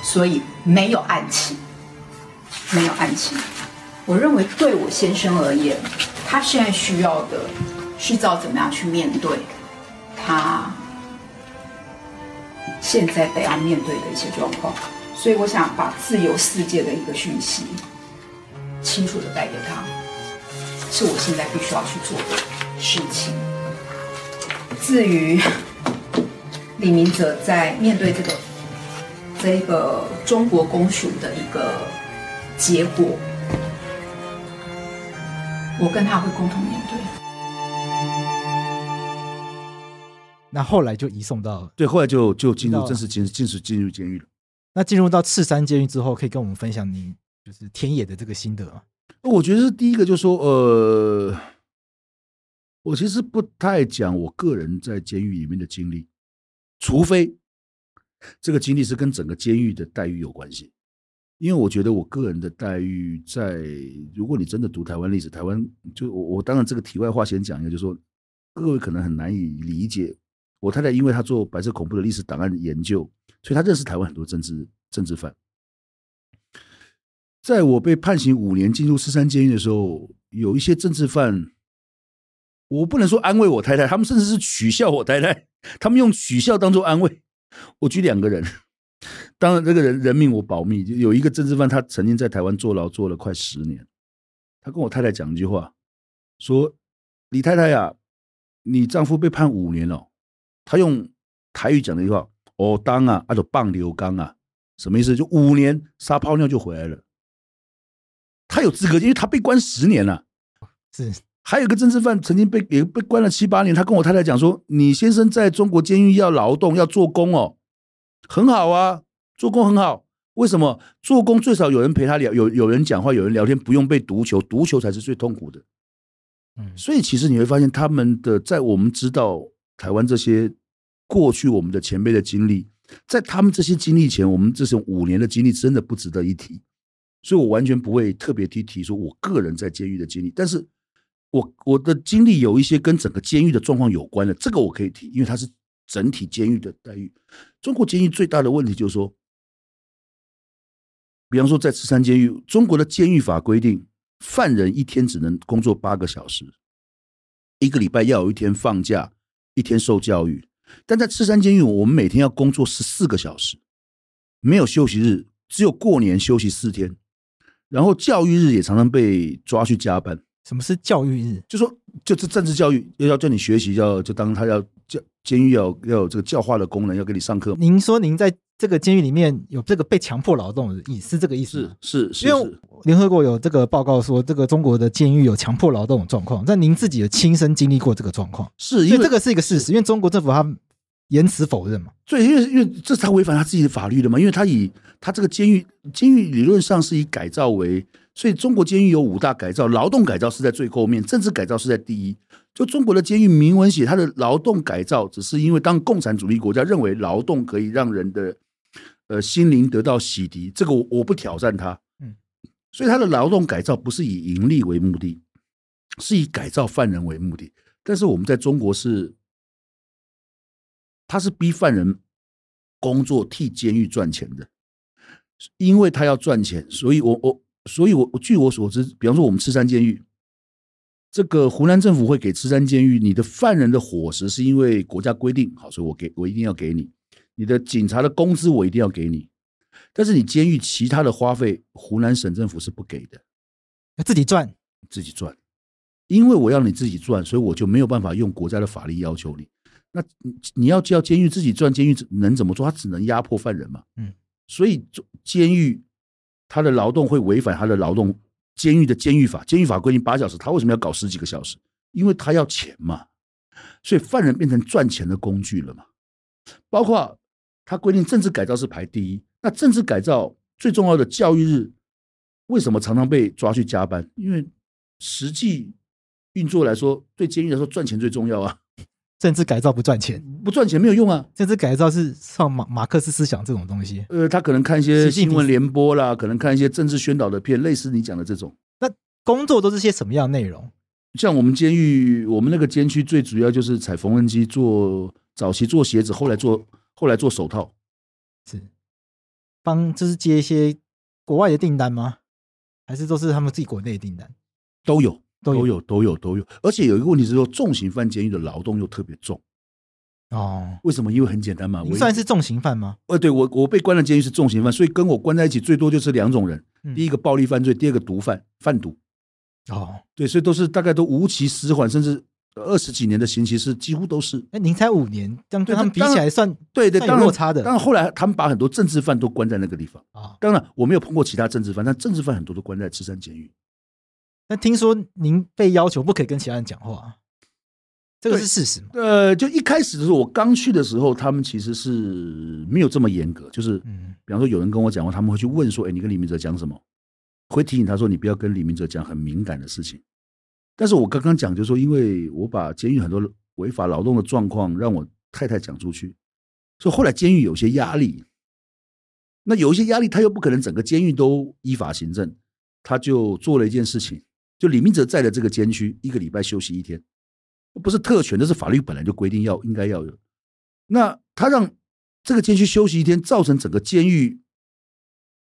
所以没有案情，没有案情。我认为对我先生而言，他现在需要的是知道怎么样去面对他现在得要面对的一些状况，所以我想把自由世界的一个讯息清楚的带给他。是我现在必须要去做的事情。至于李明哲在面对这个这个中国公署的一个结果，我跟他会共同面对。那后来就移送到对，后来就就进入正式进进入进入监狱了。那进入到赤山监狱之后，可以跟我们分享你就是田野的这个心得吗？我觉得是第一个，就是说，呃，我其实不太讲我个人在监狱里面的经历，除非这个经历是跟整个监狱的待遇有关系。因为我觉得我个人的待遇，在如果你真的读台湾历史，台湾就我我当然这个题外话先讲一下，就是说各位可能很难以理解，我太太因为她做白色恐怖的历史档案研究，所以她认识台湾很多政治政治犯。在我被判刑五年进入赤山监狱的时候，有一些政治犯，我不能说安慰我太太，他们甚至是取笑我太太，他们用取笑当做安慰。我举两个人，当然这个人人命我保密。有一个政治犯，他曾经在台湾坐牢坐了快十年，他跟我太太讲一句话，说：“李太太呀，你丈夫被判五年了。”他用台语讲的一句话：“哦，当啊，啊就棒流刚啊，什么意思？就五年撒泡尿就回来了。”他有资格，因为他被关十年了。是，还有一个政治犯曾经被也被关了七八年。他跟我太太讲说：“你先生在中国监狱要劳动，要做工哦，很好啊，做工很好。为什么？做工最少有人陪他聊，有有人讲话，有人聊天，不用被毒囚，毒囚才是最痛苦的。嗯，所以其实你会发现，他们的在我们知道台湾这些过去我们的前辈的经历，在他们这些经历前，我们这种五年的经历真的不值得一提。”所以，我完全不会特别提提说我个人在监狱的经历，但是我我的经历有一些跟整个监狱的状况有关的，这个我可以提，因为它是整体监狱的待遇。中国监狱最大的问题就是说，比方说在赤山监狱，中国的监狱法规定，犯人一天只能工作八个小时，一个礼拜要有一天放假，一天受教育。但在赤山监狱，我们每天要工作十四个小时，没有休息日，只有过年休息四天。然后教育日也常常被抓去加班。什么是教育日？就说就是政治教育，要要叫你学习，要就当他要教监狱要要有这个教化的功能，要给你上课。您说您在这个监狱里面有这个被强迫劳动的意思，是这个意思？是是是，因为联合国有这个报告说，这个中国的监狱有强迫劳动的状况，但您自己有亲身经历过这个状况，是因为这个是一个事实，因为中国政府他严词否认嘛。对，因为因为这是他违反他自己的法律的嘛，因为他以他这个监狱监狱理论上是以改造为，所以中国监狱有五大改造，劳动改造是在最后面，政治改造是在第一。就中国的监狱明文写，他的劳动改造只是因为当共产主义国家认为劳动可以让人的。呃，心灵得到洗涤，这个我我不挑战他，嗯，所以他的劳动改造不是以盈利为目的，是以改造犯人为目的。但是我们在中国是，他是逼犯人工作替监狱赚钱的，因为他要赚钱，所以我我所以我据我所知，比方说我们赤山监狱，这个湖南政府会给赤山监狱你的犯人的伙食，是因为国家规定，好，所以我给我一定要给你。你的警察的工资我一定要给你，但是你监狱其他的花费，湖南省政府是不给的，要自己赚，自己赚，因为我要你自己赚，所以我就没有办法用国家的法律要求你。那你要叫监狱自己赚，监狱能怎么做？他只能压迫犯人嘛。嗯，所以监狱他的劳动会违反他的劳动监狱的监狱法，监狱法规定八小时，他为什么要搞十几个小时？因为他要钱嘛，所以犯人变成赚钱的工具了嘛，包括。他规定政治改造是排第一，那政治改造最重要的教育日，为什么常常被抓去加班？因为实际运作来说，对监狱来说赚钱最重要啊。政治改造不赚钱，不赚钱没有用啊。政治改造是上马马克思思想这种东西。呃，他可能看一些新闻联播啦，可能看一些政治宣导的片，类似你讲的这种。那工作都是些什么样的内容？像我们监狱，我们那个监区最主要就是踩缝纫机，做早期做鞋子，后来做。后来做手套，是帮就是接一些国外的订单吗？还是都是他们自己国内的订单？都有，都有，都有，都有。而且有一个问题是说，重刑犯监狱的劳动又特别重。哦，为什么？因为很简单嘛。你算是重刑犯吗？呃，对我，我被关的监狱是重刑犯，所以跟我关在一起最多就是两种人：嗯、第一个暴力犯罪，第二个毒贩贩毒。哦，对，所以都是大概都无期死缓，甚至。二十几年的刑期是几乎都是，哎，您才五年，这样跟他们比起来算对对，有落差的。当然后来他们把很多政治犯都关在那个地方啊。当然我没有碰过其他政治犯，但政治犯很多都关在赤山监狱。那听说您被要求不可以跟其他人讲话，这个是事实吗？呃，就一开始的时候，我刚去的时候，他们其实是没有这么严格，就是，比方说有人跟我讲话，他们会去问说，哎，你跟李明哲讲什么？会提醒他说，你不要跟李明哲讲很敏感的事情。但是我刚刚讲，就是说，因为我把监狱很多违法劳动的状况让我太太讲出去，所以后来监狱有些压力。那有一些压力，他又不可能整个监狱都依法行政，他就做了一件事情，就李明哲在的这个监区，一个礼拜休息一天，不是特权，这是法律本来就规定要应该要有。那他让这个监区休息一天，造成整个监狱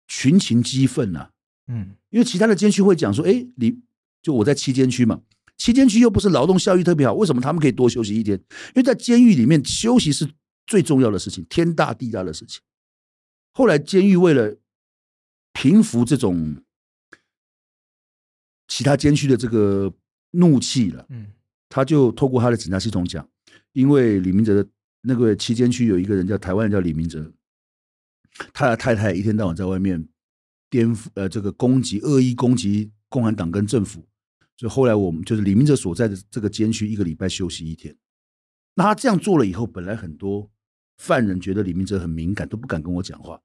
群情激愤呐。嗯，因为其他的监区会讲说，哎，你。就我在七监区嘛，七监区又不是劳动效益特别好，为什么他们可以多休息一天？因为在监狱里面休息是最重要的事情，天大地大的事情。后来监狱为了平复这种其他监区的这个怒气了，嗯，他就透过他的警察系统讲，因为李明哲的那个七监区有一个人叫台湾人叫李明哲，他的太太一天到晚在外面颠覆呃这个攻击恶意攻击共产党跟政府。所以后来我们就是李明哲所在的这个监区，一个礼拜休息一天。那他这样做了以后，本来很多犯人觉得李明哲很敏感，都不敢跟我讲话。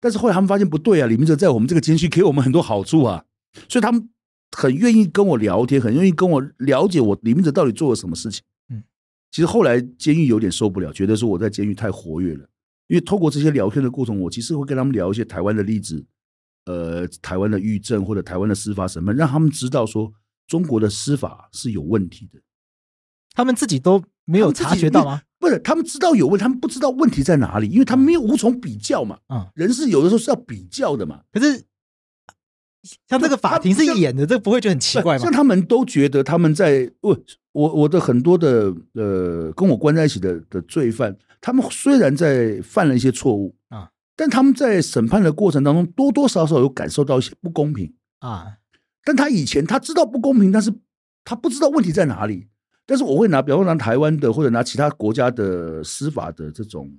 但是后来他们发现不对啊，李明哲在我们这个监区给我们很多好处啊，所以他们很愿意跟我聊天，很愿意跟我了解我李明哲到底做了什么事情。嗯，其实后来监狱有点受不了，觉得说我在监狱太活跃了，因为透过这些聊天的过程，我其实会跟他们聊一些台湾的例子，呃，台湾的狱政或者台湾的司法审判，让他们知道说。中国的司法是有问题的，他们自己都没有察觉到吗？不是，他们知道有问，他们不知道问题在哪里，因为他们没有无从比较嘛。嗯，人是有的时候是要比较的嘛。可是，像这个法庭是演的，这不会觉得很奇怪吗？像他们都觉得他们在我我我的很多的呃跟我关在一起的的罪犯，他们虽然在犯了一些错误啊，但他们在审判的过程当中多多少少有感受到一些不公平啊。但他以前他知道不公平，但是他不知道问题在哪里。但是我会拿，比方说拿台湾的或者拿其他国家的司法的这种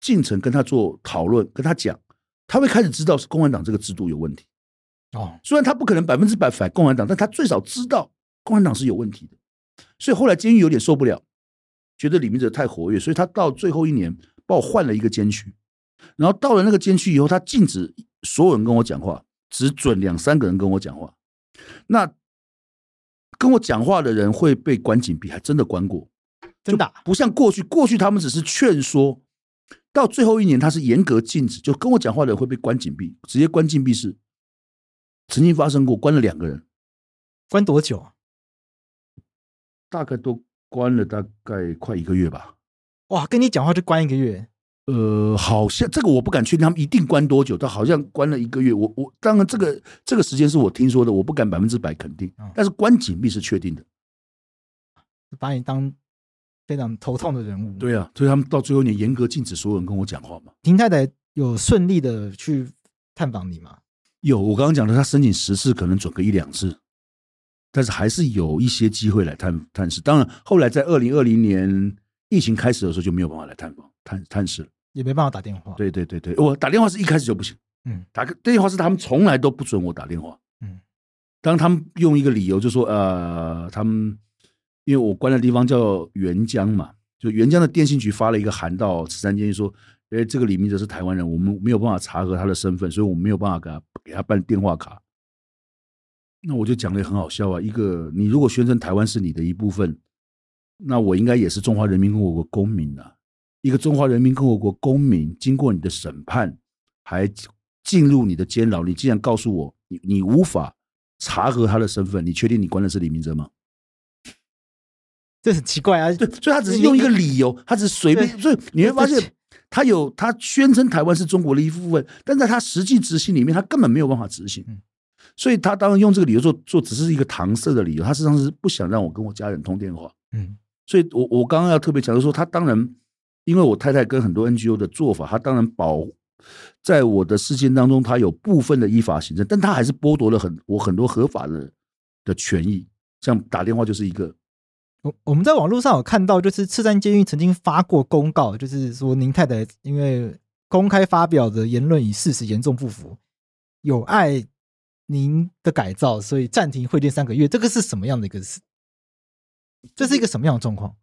进程跟他做讨论，跟他讲，他会开始知道是共产党这个制度有问题。哦，虽然他不可能百分之百反共产党，但他最少知道共产党是有问题的。所以后来监狱有点受不了，觉得李明哲太活跃，所以他到最后一年把我换了一个监区。然后到了那个监区以后，他禁止所有人跟我讲话，只准两三个人跟我讲话。那跟我讲话的人会被关禁闭，还真的关过。真的不像过去，过去他们只是劝说，到最后一年他是严格禁止，就跟我讲话的人会被关禁闭，直接关禁闭室。曾经发生过，关了两个人，关多久？大概都关了大概快一个月吧。哇，跟你讲话就关一个月？呃，好像这个我不敢确定，他们一定关多久，但好像关了一个月。我我当然这个这个时间是我听说的，我不敢百分之百肯定，但是关禁闭是确定的，把你当。非常头痛的人物，对啊，所以他们到最后，你严格禁止所有人跟我讲话嘛。林太太有顺利的去探访你吗？有，我刚刚讲的，他申请十次，可能准个一两次，但是还是有一些机会来探探视。当然，后来在二零二零年疫情开始的时候，就没有办法来探访探探视了，也没办法打电话。对对对对，我打电话是一开始就不行，嗯，打个电话是他们从来都不准我打电话，嗯，当他们用一个理由就说，呃，他们。因为我关的地方叫元江嘛，就元江的电信局发了一个函到慈山监狱说，哎，这个李明哲是台湾人，我们没有办法查核他的身份，所以我们没有办法给他给他办电话卡。那我就讲的很好笑啊，一个你如果宣称台湾是你的一部分，那我应该也是中华人民共和国公民啊。一个中华人民共和国公民经过你的审判，还进入你的监牢，你竟然告诉我你你无法查核他的身份，你确定你关的是李明哲吗？这很奇怪啊！对，所以他只是用一个理由，他只是随便，所以你会发现，他有他宣称台湾是中国的一部分，但在他实际执行里面，他根本没有办法执行。所以他当然用这个理由做做，只是一个搪塞的理由。他实际上是不想让我跟我家人通电话。嗯，所以我我刚刚要特别强调说，他当然因为我太太跟很多 NGO 的做法，他当然保在我的事件当中，他有部分的依法行政，但他还是剥夺了很我很多合法的的权益，像打电话就是一个。我我们在网络上有看到，就是赤山监狱曾经发过公告，就是说您太太因为公开发表的言论与事实严重不符，有碍您的改造，所以暂停会见三个月。这个是什么样的一个事？这是一个什么样的状况？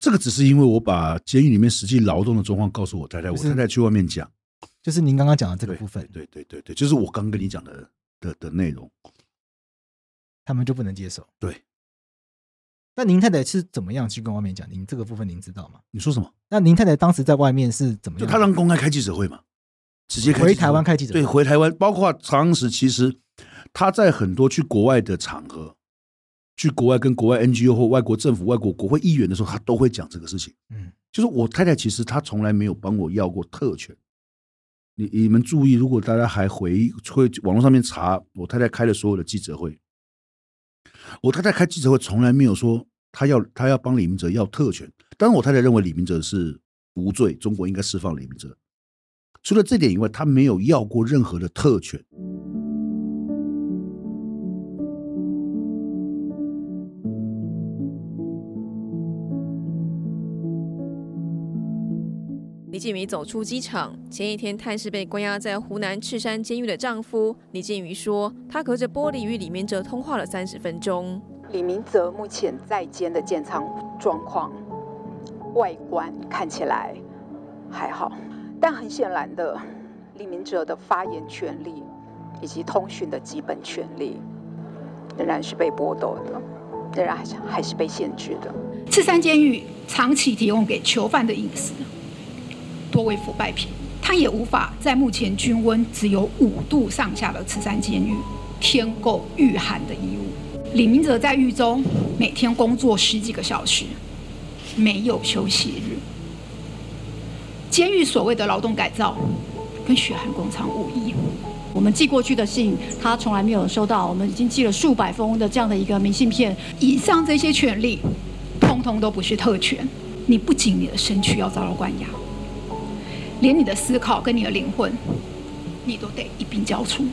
这个只是因为我把监狱里面实际劳动的状况告诉我太太，我太太去外面讲，就是您刚刚讲的这个部分。对对对对，就是我刚跟你讲的的的内容，他们就不能接受。对。那您太太是怎么样去跟外面讲？您这个部分您知道吗？你说什么？那您太太当时在外面是怎么样？就他让公开开记者会嘛，直接回台湾开记者会。对，回台湾，包括当时其实他在很多去国外的场合，去国外跟国外 NGO 或外国政府、外国国会议员的时候，他都会讲这个事情。嗯，就是我太太其实她从来没有帮我要过特权。你你们注意，如果大家还回会网络上面查，我太太开了所有的记者会。我太太开记者会从来没有说他要他要帮李明哲要特权，当然我太太认为李明哲是无罪，中国应该释放李明哲。除了这点以外，他没有要过任何的特权。李建瑜走出机场，前一天探视被关押在湖南赤山监狱的丈夫李建瑜说，他隔着玻璃与李明哲通话了三十分钟。李明哲目前在监的监仓状况，外观看起来还好，但很显然的，李明哲的发言权利以及通讯的基本权利仍然是被剥夺的，仍然还是还是被限制的。赤山监狱长期提供给囚犯的隐私。多为腐败品，他也无法在目前均温只有五度上下的赤山监狱添购御寒的衣物。李明哲在狱中每天工作十几个小时，没有休息日。监狱所谓的劳动改造，跟血汗工厂无异。我们寄过去的信，他从来没有收到。我们已经寄了数百封的这样的一个明信片。以上这些权利，通通都不是特权。你不仅你的身躯要遭到关押。连你的思考跟你的灵魂，你都得一并交出。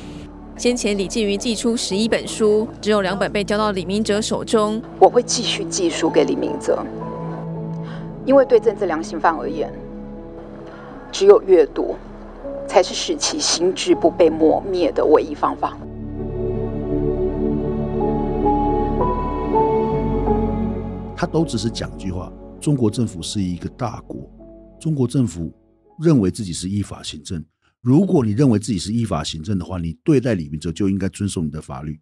先前李建瑜寄出十一本书，只有两本被交到李明哲手中。我会继续寄书给李明哲，因为对政治良心犯而言，只有阅读，才是使其心智不被磨灭的唯一方法。他都只是讲一句话：中国政府是一个大国，中国政府认为自己是依法行政。如果你认为自己是依法行政的话，你对待李明哲就应该遵守你的法律。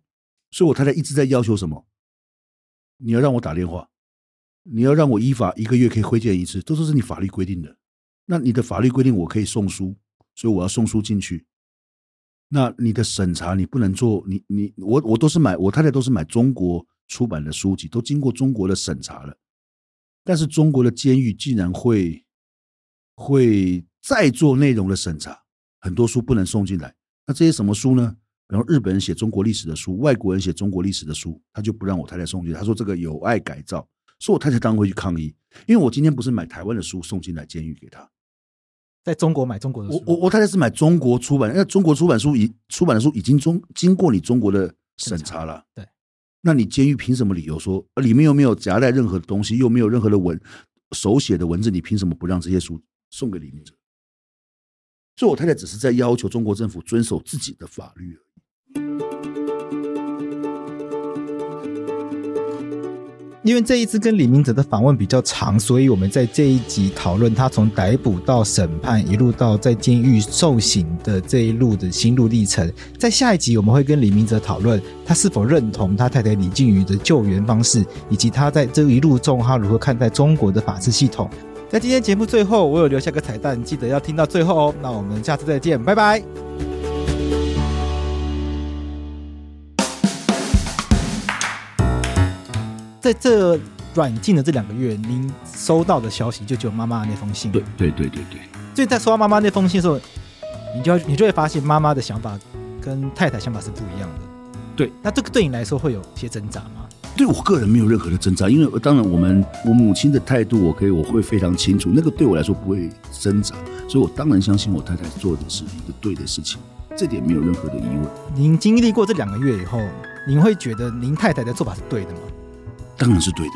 所以我太太一直在要求什么？你要让我打电话，你要让我依法一个月可以会见一次，这都是你法律规定的。那你的法律规定我可以送书，所以我要送书进去。那你的审查你不能做，你你我我都是买，我太太都是买中国出版的书籍，都经过中国的审查了。但是中国的监狱竟然会会再做内容的审查，很多书不能送进来。那这些什么书呢？然后日本人写中国历史的书，外国人写中国历史的书，他就不让我太太送进来。他说这个有碍改造，所以我太太当然会去抗议，因为我今天不是买台湾的书送进来监狱给他。在中国买中国的书，我我我太太是买中国出版，因为中国出版书已出版的书已经中经过你中国的审查了。对，那你监狱凭什么理由说里面又没有夹带任何的东西，又没有任何的文手写的文字，你凭什么不让这些书送给李明哲？所以，我太太只是在要求中国政府遵守自己的法律。因为这一次跟李明哲的访问比较长，所以我们在这一集讨论他从逮捕到审判，一路到在监狱受刑的这一路的心路历程。在下一集，我们会跟李明哲讨论他是否认同他太太李净瑜的救援方式，以及他在这一路中他如何看待中国的法治系统。在今天节目最后，我有留下个彩蛋，记得要听到最后哦。那我们下次再见，拜拜。在这软禁的这两个月，您收到的消息就只有妈妈的那封信。对对对对对。所以在收到妈妈那封信的时候，你就你就会发现妈妈的想法跟太太想法是不一样的。对，那这个对你来说会有些挣扎吗？对我个人没有任何的挣扎，因为当然我们我母亲的态度，我可以我会非常清楚，那个对我来说不会挣扎，所以我当然相信我太太做的是一个对的事情，这点没有任何的疑问。您经历过这两个月以后，您会觉得您太太的做法是对的吗？当然是对的。